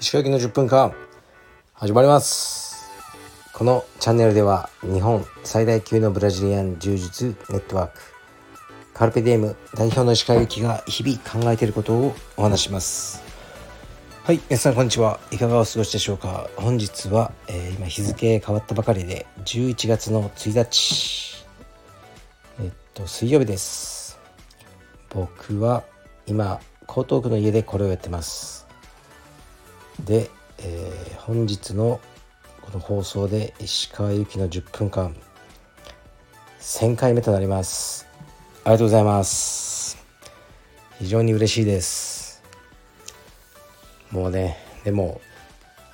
石川行の10分間始まります。このチャンネルでは日本最大級のブラジリアン柔術ネットワークカルペディエム代表の石川由紀が日々考えていることをお話します。はい皆さんこんにちは。いかがお過ごしでしょうか。本日は、えー、今日付変わったばかりで11月の1日。と水曜日です。僕は今江東区の家でこれをやってます。で、えー、本日のこの放送で石川由紀の10分間1000回目となります。ありがとうございます。非常に嬉しいです。もうねでも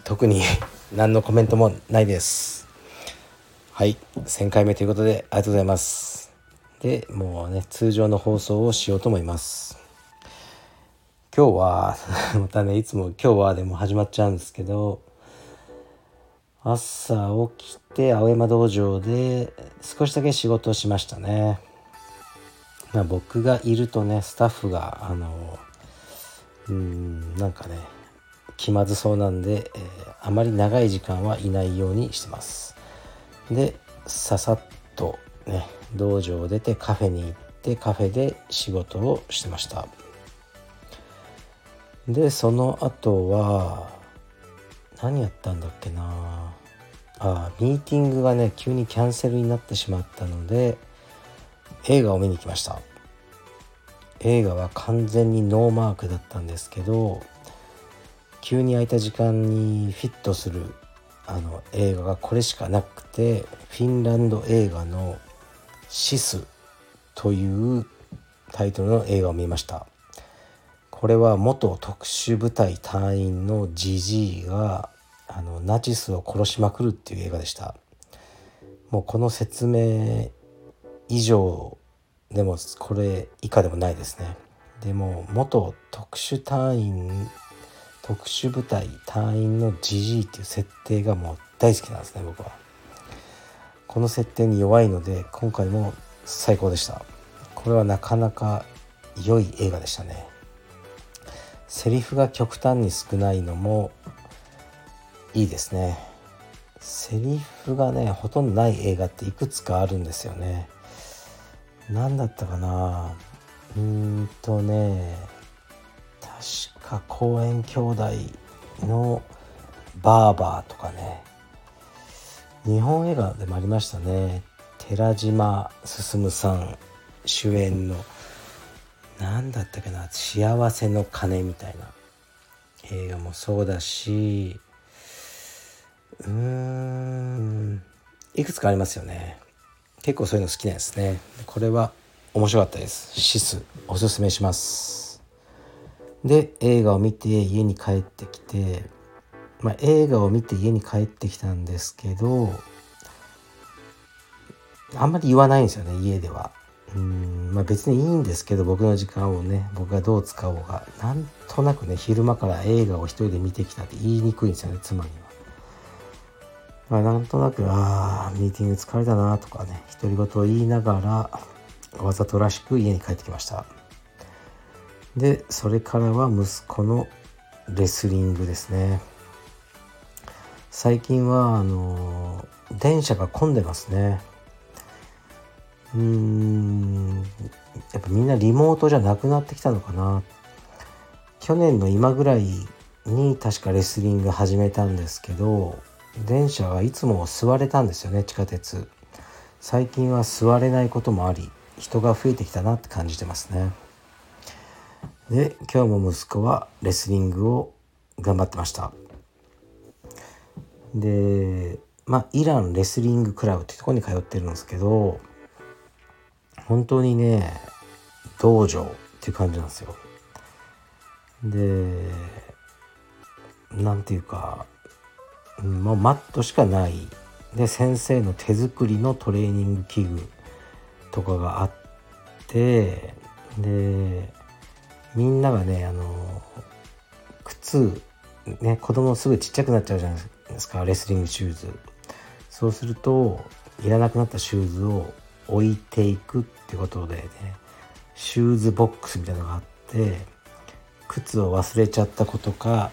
特に 何のコメントもないです。はい1000回目ということでありがとうございます。でもうね通常の放送をしようと思います今日は またねいつも今日はでも始まっちゃうんですけど朝起きて青山道場で少しだけ仕事をしましたね。まあ、僕がいるとねスタッフがあのうんなんかね気まずそうなんで、えー、あまり長い時間はいないようにしてます。でささっとね道場を出てカフェに行ってカフェで仕事をしてました。でその後は何やったんだっけなあミーティングがね急にキャンセルになってしまったので映画を見に来ました映画は完全にノーマークだったんですけど急に空いた時間にフィットするあの映画がこれしかなくてフィンランド映画の「シス」というタイトルの映画を見ました。これは元特殊部隊隊員のジジイがあのナチスを殺しまくるっていう映画でした。もうこの説明以上でもこれ以下でもないですね。でも元特殊隊員特殊部隊隊員のジジイっていう設定がもう大好きなんですね僕は。この設定に弱いので今回も最高でした。これはなかなか良い映画でしたね。セリフが極端に少ないのもいいですね。セリフがねほとんどない映画っていくつかあるんですよね。何だったかな。うーんとね確か公園兄弟のバーバーとかね。日本映画でもありましたね。寺島進さん主演の。何だったっけな「幸せの鐘」みたいな。映画もそうだし。うーん。いくつかありますよね。結構そういうの好きなんですね。これは面白かったです。シスおすすめします。で映画を見て家に帰ってきてまあ、映画を見て家に帰ってきたんですけどあんまり言わないんですよね家では。うんまあ別にいいんですけど僕の時間をね僕がどう使おうがなんとなくね昼間から映画を一人で見てきたって言いにくいんですよね妻には。まあ、なんとなくああミーティング疲れたなとかね独り言を言いながらわざとらしく家に帰ってきました。でそれからは息子のレスリングですね。最近はあの電車が混んでますね。うーんやっぱみんなリモートじゃなくなってきたのかな。去年の今ぐらいに確かレスリング始めたんですけど電車はいつも座れたんですよね地下鉄。最近は座れないこともあり人が増えてきたなって感じてますね。で今日も息子はレスリングを頑張ってました。でまあイランレスリングクラブっていうとこに通ってるんですけど本当にね道場っていう感じなんですよ。でなんていうかもうマットしかない。で先生の手作りのトレーニング器具とかがあってでみんながねあの靴ね子供すぐちっちゃくなっちゃうじゃないですか。ですかレスリングシューズそうするといらなくなったシューズを置いていくってことでねシューズボックスみたいなのがあって靴を忘れちゃった子とか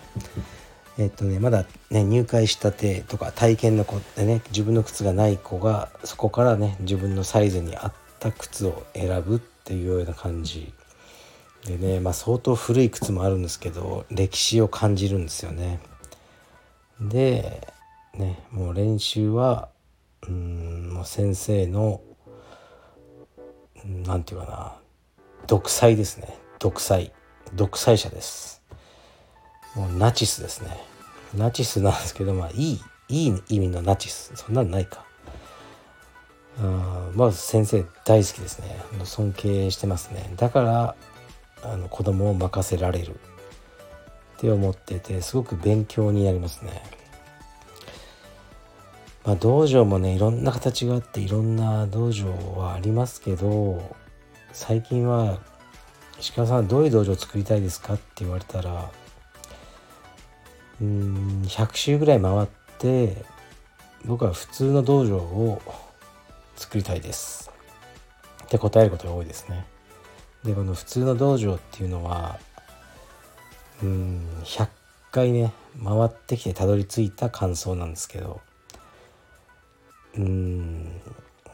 えっとねまだね入会したてとか体験の子でね自分の靴がない子がそこからね自分のサイズに合った靴を選ぶっていうような感じでねまあ相当古い靴もあるんですけど歴史を感じるんですよね。でねもう練習はうんもう先生の何て言うかな独裁ですね。独裁。独裁者です。もうナチスですね。ナチスなんですけどまあいいいい意味のナチス。そんなんないか。あまず先生大好きですね。尊敬してますね。だからあの子供を任せられる。って思っててすごく勉強になりますね。まあ、道場もねいろんな形があっていろんな道場はありますけど最近は石川さんどういう道場を作りたいですかって言われたらうん100周ぐらい回って僕は普通の道場を作りたいです。って答えることが多いですね。でこの普通の道場っていうのはうん100回ね回ってきてたどり着いた感想なんですけどうん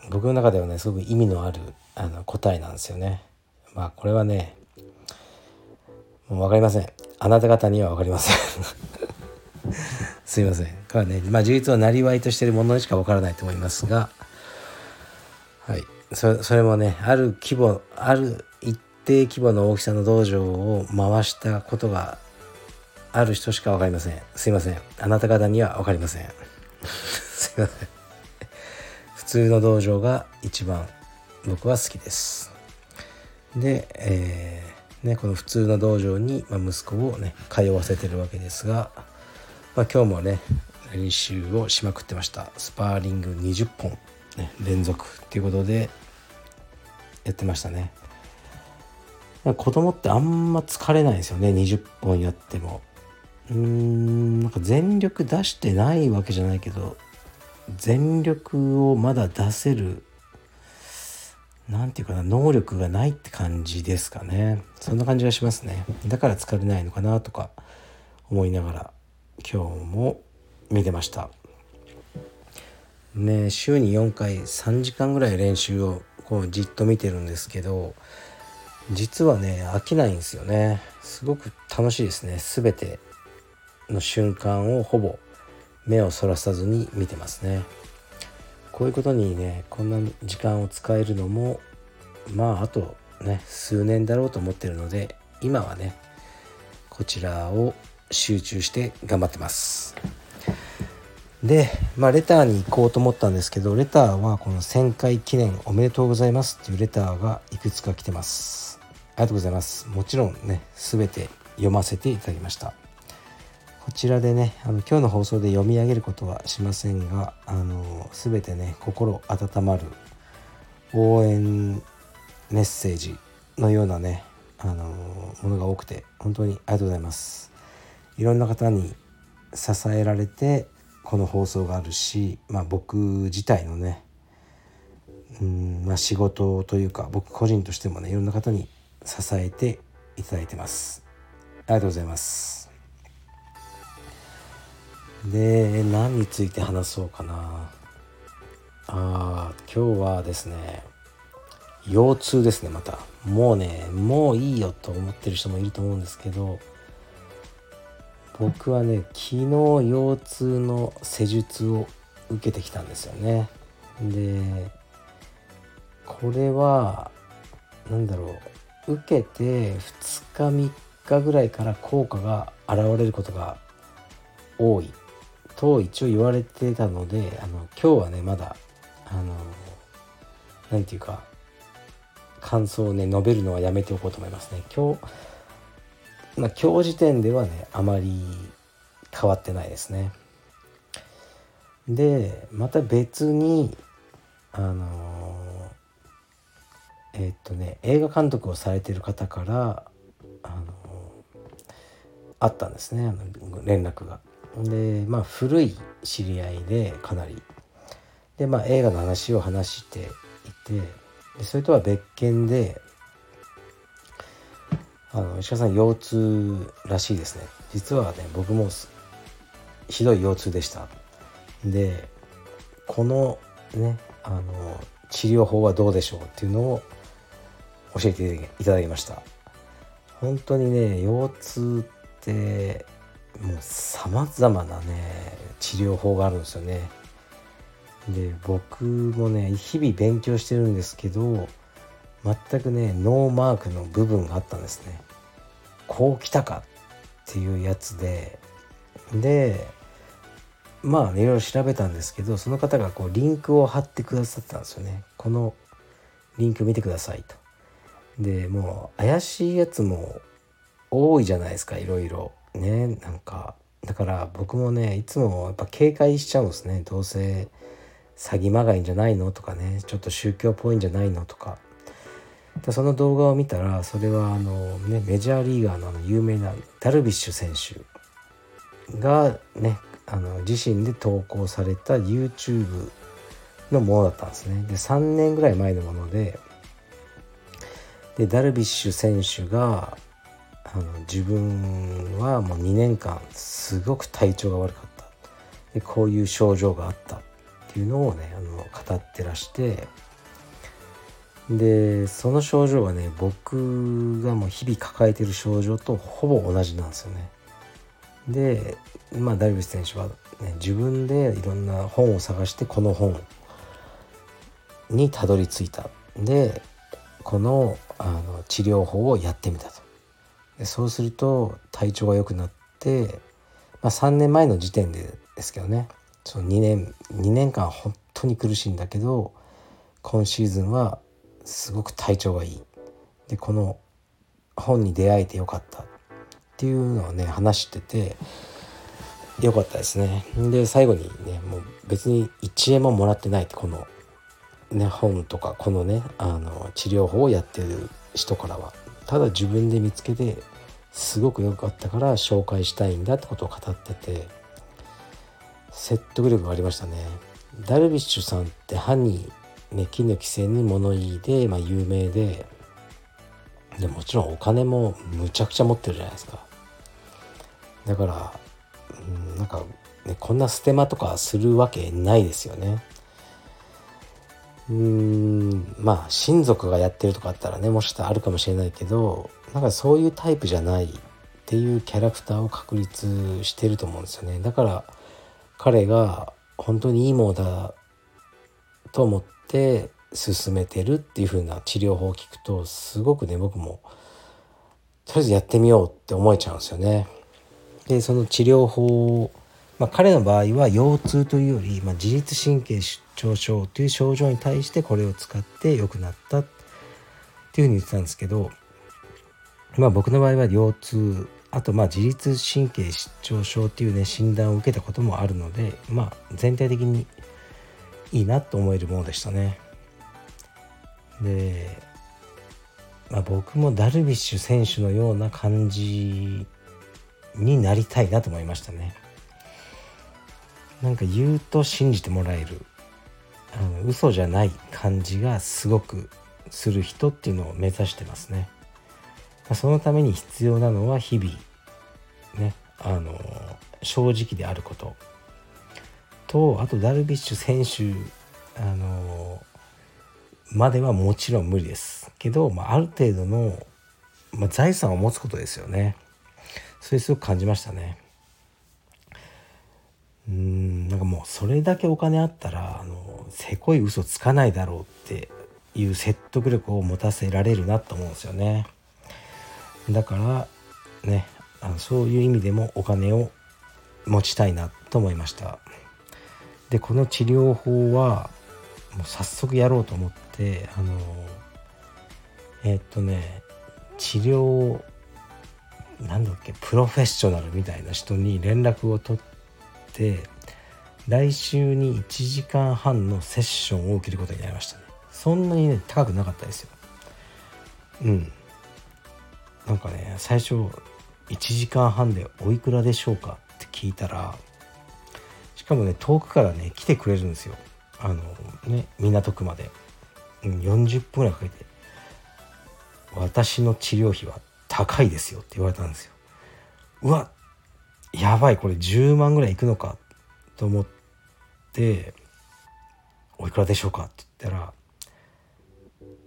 僕の中ではねすごく意味のあるあの答えなんですよね。まあこれはねもう分かりません。あなた方には分かりません。すいません。からね、まあ充実をなりわいとしてるものにしか分からないと思いますが、はい。そそれもね、ある規模、ある一定規模の大きさの道場を回したことがある人しか分かりません。すいません。あなた方には分かりません。すいません。普通の道場が一番僕は好きです。で、えー、ね、この普通の道場に、まあ、息子をね通わせてるわけですが、まあ、今日もね練習をしまくってましたスパーリング20本、ね、連続っていうことでやってましたね子供ってあんま疲れないですよね20本やっても。うーんなんか全力出してないわけじゃないけど全力をまだ出せる何て言うかな能力がないって感じですかね。そんな感じがしますね。だから疲れないのかなとか思いながら今日も見てました。ね週に4回3時間ぐらい練習をこうじっと見てるんですけど実はね飽きないんですよね。すごく楽しいですね。全ての瞬間をほぼ目をそらさずに見てますね。こういうことにねこんな時間を使えるのもまああとね数年だろうと思ってるので今はねこちらを集中して頑張ってます。でまあレターに行こうと思ったんですけどレターはこの1000回記念おめでとうございますっていうレターがいくつか来てます。りがとうございます。もちろんね全て読ませていただきました。こちらでねあの今日の放送で読み上げることはしませんがあの全てね心温まる応援メッセージのようなねあのものが多くて本当にありがとうございます。いろんな方に支えられてこの放送があるし、まあ、僕自体のねうん、まあ、仕事というか僕個人としてもねいろんな方に支えていただいてます。ありがとうございます。で何について話そうかな。あ今日はですね腰痛ですねまた。もうねもういいよと思ってる人もいると思うんですけど僕はね昨日腰痛の施術を受けてきたんですよね。でこれは何だろう。受けて2日3日ぐらいから効果が現れることが多いと一応言われてたのであの今日はねまだあの何て言うか感想をね述べるのはやめておこうと思いますね。今日まあ今日時点ではねあまり変わってないですね。でまた別にあのえ、っとね映画監督をされてる方からあのあったんですね。あの連絡が。でまあ古い知り合いでかなり。でまあ映画の話を話していてでそれとは別件であの石川さん腰痛らしいですね。実はね僕もひどい腰痛でした。でこのねあの治療法はどうでしょうっていうのを教えていただきました。本当にね腰痛ってもうさまざまなね治療法があるんですよね。で僕もね日々勉強してるんですけど全くねノーマークの部分があったんですね。こう来たかっていうやつで。でまあいろいろ調べたんですけどその方がこうリンクを貼ってくださったんですよね。このリンク見てくださいと。でもう怪しいやつも多いじゃないですかいろいろ。ねなんかだから僕もねいつもやっぱ警戒しちゃうんですね。どうせ詐欺まがいんじゃないのとかねちょっと宗教っぽいんじゃないのとか。でその動画を見たらそれはあの、ね、メジャーリーガーのあの有名なダルビッシュ選手。がねあの自身で投稿された YouTube のものだったんですね。で3年ぐらい前のものででダルビッシュ選手があの自分はもう2年間すごく体調が悪かった。でこういう症状があったっていうのをねあの語ってらして。でその症状はね僕がもう日々抱えてる症状とほぼ同じなんですよね。でまあダルビッシュ選手は、ね、自分でいろんな本を探してこの本にたどり着いた。でこのあの治療法をやってみたと。でそうすると体調が良くなって、まあ、3年前の時点でですけどね。その2年2年間本当に苦しいんだけど今シーズンはすごく体調がいい。でこの本に出会えてよかった。っていうのをね話しててよかったですね。で最後にねもう別に1円ももらってないってこのね本とかこのねあの治療法をやってる人からはただ自分で見つけてすごく良かったから紹介したいんだってことを語ってて説得力がありましたね。ダルビッシュさんって歯にね木の規制に物言いで、まあ、有名ででもちろんお金もむちゃくちゃ持ってるじゃないですか。だから、うん、なんか、ね、こんなステマとかするわけないですよね。うんまあ親族がやってるとかあったらねもしかしたらあるかもしれないけどなんかそういうタイプじゃないっていうキャラクターを確立してると思うんですよねだから彼が本当にいいものだと思って進めてるっていう風な治療法を聞くとすごくね僕もとりあえずやってみようって思えちゃうんですよね。でその治療法まあ、彼の場合は腰痛というより、まあ、自律神経失調症という症状に対してこれを使って良くなったっていうふうに言ってたんですけど、まあ、僕の場合は腰痛あとまあ自律神経失調症っていうね診断を受けたこともあるので、まあ、全体的にいいなと思えるものでしたね。で、まあ、僕もダルビッシュ選手のような感じになりたいなと思いましたね。なんか言うと信じてもらえるあの嘘じゃない感じがすごくする人っていうのを目指してますね。そのために必要なのは日々ねあの正直であることとあとダルビッシュ選手あのまではもちろん無理ですけど、まあ、ある程度の、まあ、財産を持つことですよねそれすごく感じましたね。うんなんかもうそれだけお金あったらあのせこい嘘つかないだろうっていう説得力を持たせられるなと思うんですよね。だからねあのそういう意味でもお金を持ちたいなと思いました。でこの治療法はもう早速やろうと思ってあのえ、っとね治療なんだっけプロフェッショナルみたいな人に連絡を取って来週に1時間半のセッションを受けることになりましたね。そんなにね高くなかったですよ。うん。なんかね最初1時間半でおいくらでしょうかって聞いたらしかもね遠くからね来てくれるんですよ。あのね港区まで、うん、40分ぐらいかけて。私の治療費は高いですよって言われたんですよ。うわやばいこれ10万ぐらいいくのかと思っておいくらでしょうかって言ったら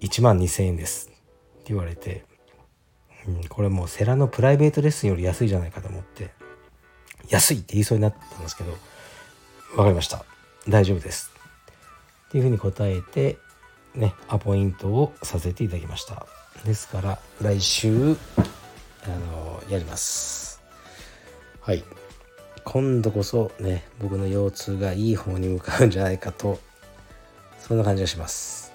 1万2000円ですって言われて、うん、これもうセラのプライベートレッスンより安いじゃないかと思って安いって言いそうになったんですけど分かりました。大丈夫です。っていうふうに答えてねアポイントをさせていただきました。ですから来週あのやります。はい。今度こそね僕の腰痛がいい方に向かうんじゃないかとそんな感じがします。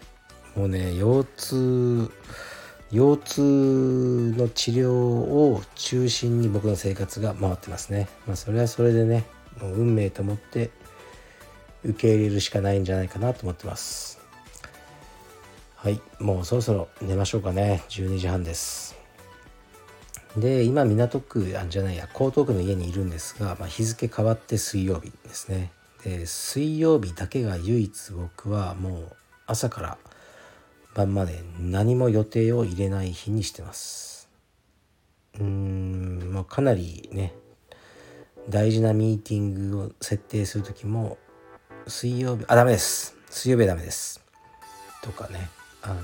もうね腰痛腰痛の治療を中心に僕の生活が回ってますね。まあそれはそれでねもう運命と思って受け入れるしかないんじゃないかなと思ってます。はい。もうそろそろ寝ましょうかね。12時半です。で今港区あじゃないや江東区の家にいるんですが、まあ、日付変わって水曜日ですね。で水曜日だけが唯一僕はもう朝から晩まで何も予定を入れない日にしてます。うーん、まあ、かなりね大事なミーティングを設定する時も水曜日あダメです。水曜日はダメです。とかねあの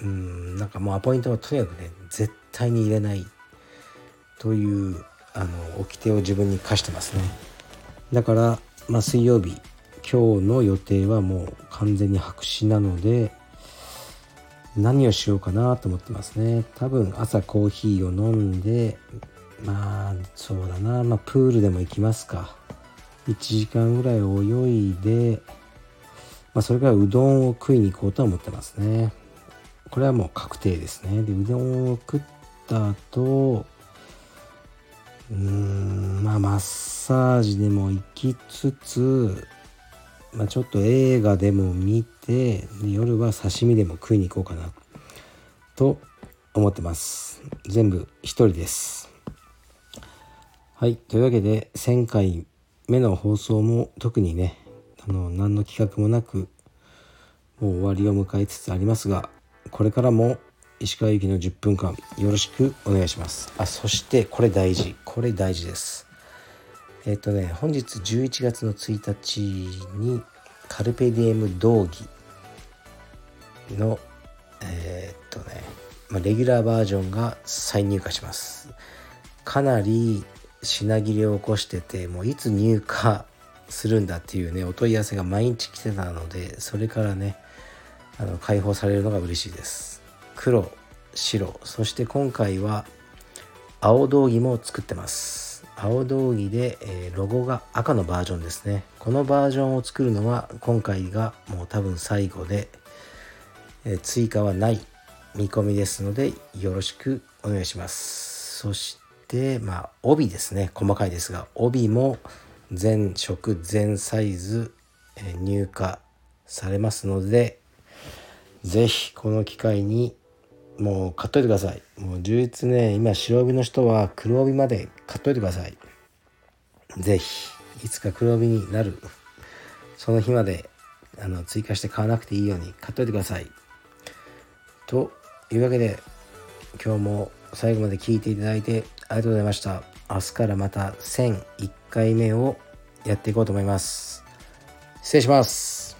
うんなんかもうアポイントはとにかくね絶対に入れないというあの掟を自分に課してますね。だから、まあ、水曜日今日の予定はもう完全に白紙なので何をしようかなと思ってますね。多分朝コーヒーを飲んでまあそうだな。まあプールでも行きますか。1時間ぐらい泳いで、まあ、それからうどんを食いに行こうとは思ってますね。これはもう確定ですね。でうどんを食った後うーんまあマッサージでも行きつつ、まあ、ちょっと映画でも見て夜は刺身でも食いに行こうかなと思ってます。全部一人です。はいというわけで1000回目の放送も特にねあの何の企画もなくもう終わりを迎えつつありますがこれからも石川由紀の10分間よろしくお願いします。あそしてこれ大事。これ大事です。えっ、とね本日11月の1日にカルペディエム道義のえっ、とね、ま、レギュラーバージョンが再入荷します。かなり品切れを起こしててもういつ入荷するんだっていうねお問い合わせが毎日来てたのでそれからねあの解放されるのが嬉しいです。黒白そして今回は青道着も作ってます。青道着で、えー、ロゴが赤のバージョンですね。このバージョンを作るのは今回がもう多分最後で、えー、追加はない見込みですのでよろしくお願いします。そしてまあ帯ですね。細かいですが帯も全色全サイズえ入荷されますので是非この機会にもう買っといてくださいもう充実ね今白帯の人は黒帯まで買っといてください是非いつか黒帯になるその日まであの追加して買わなくていいように買っといてくださいというわけで今日も最後まで聞いていただいてありがとうございました。明日からまた1001回目をやっていこうと思います。失礼します。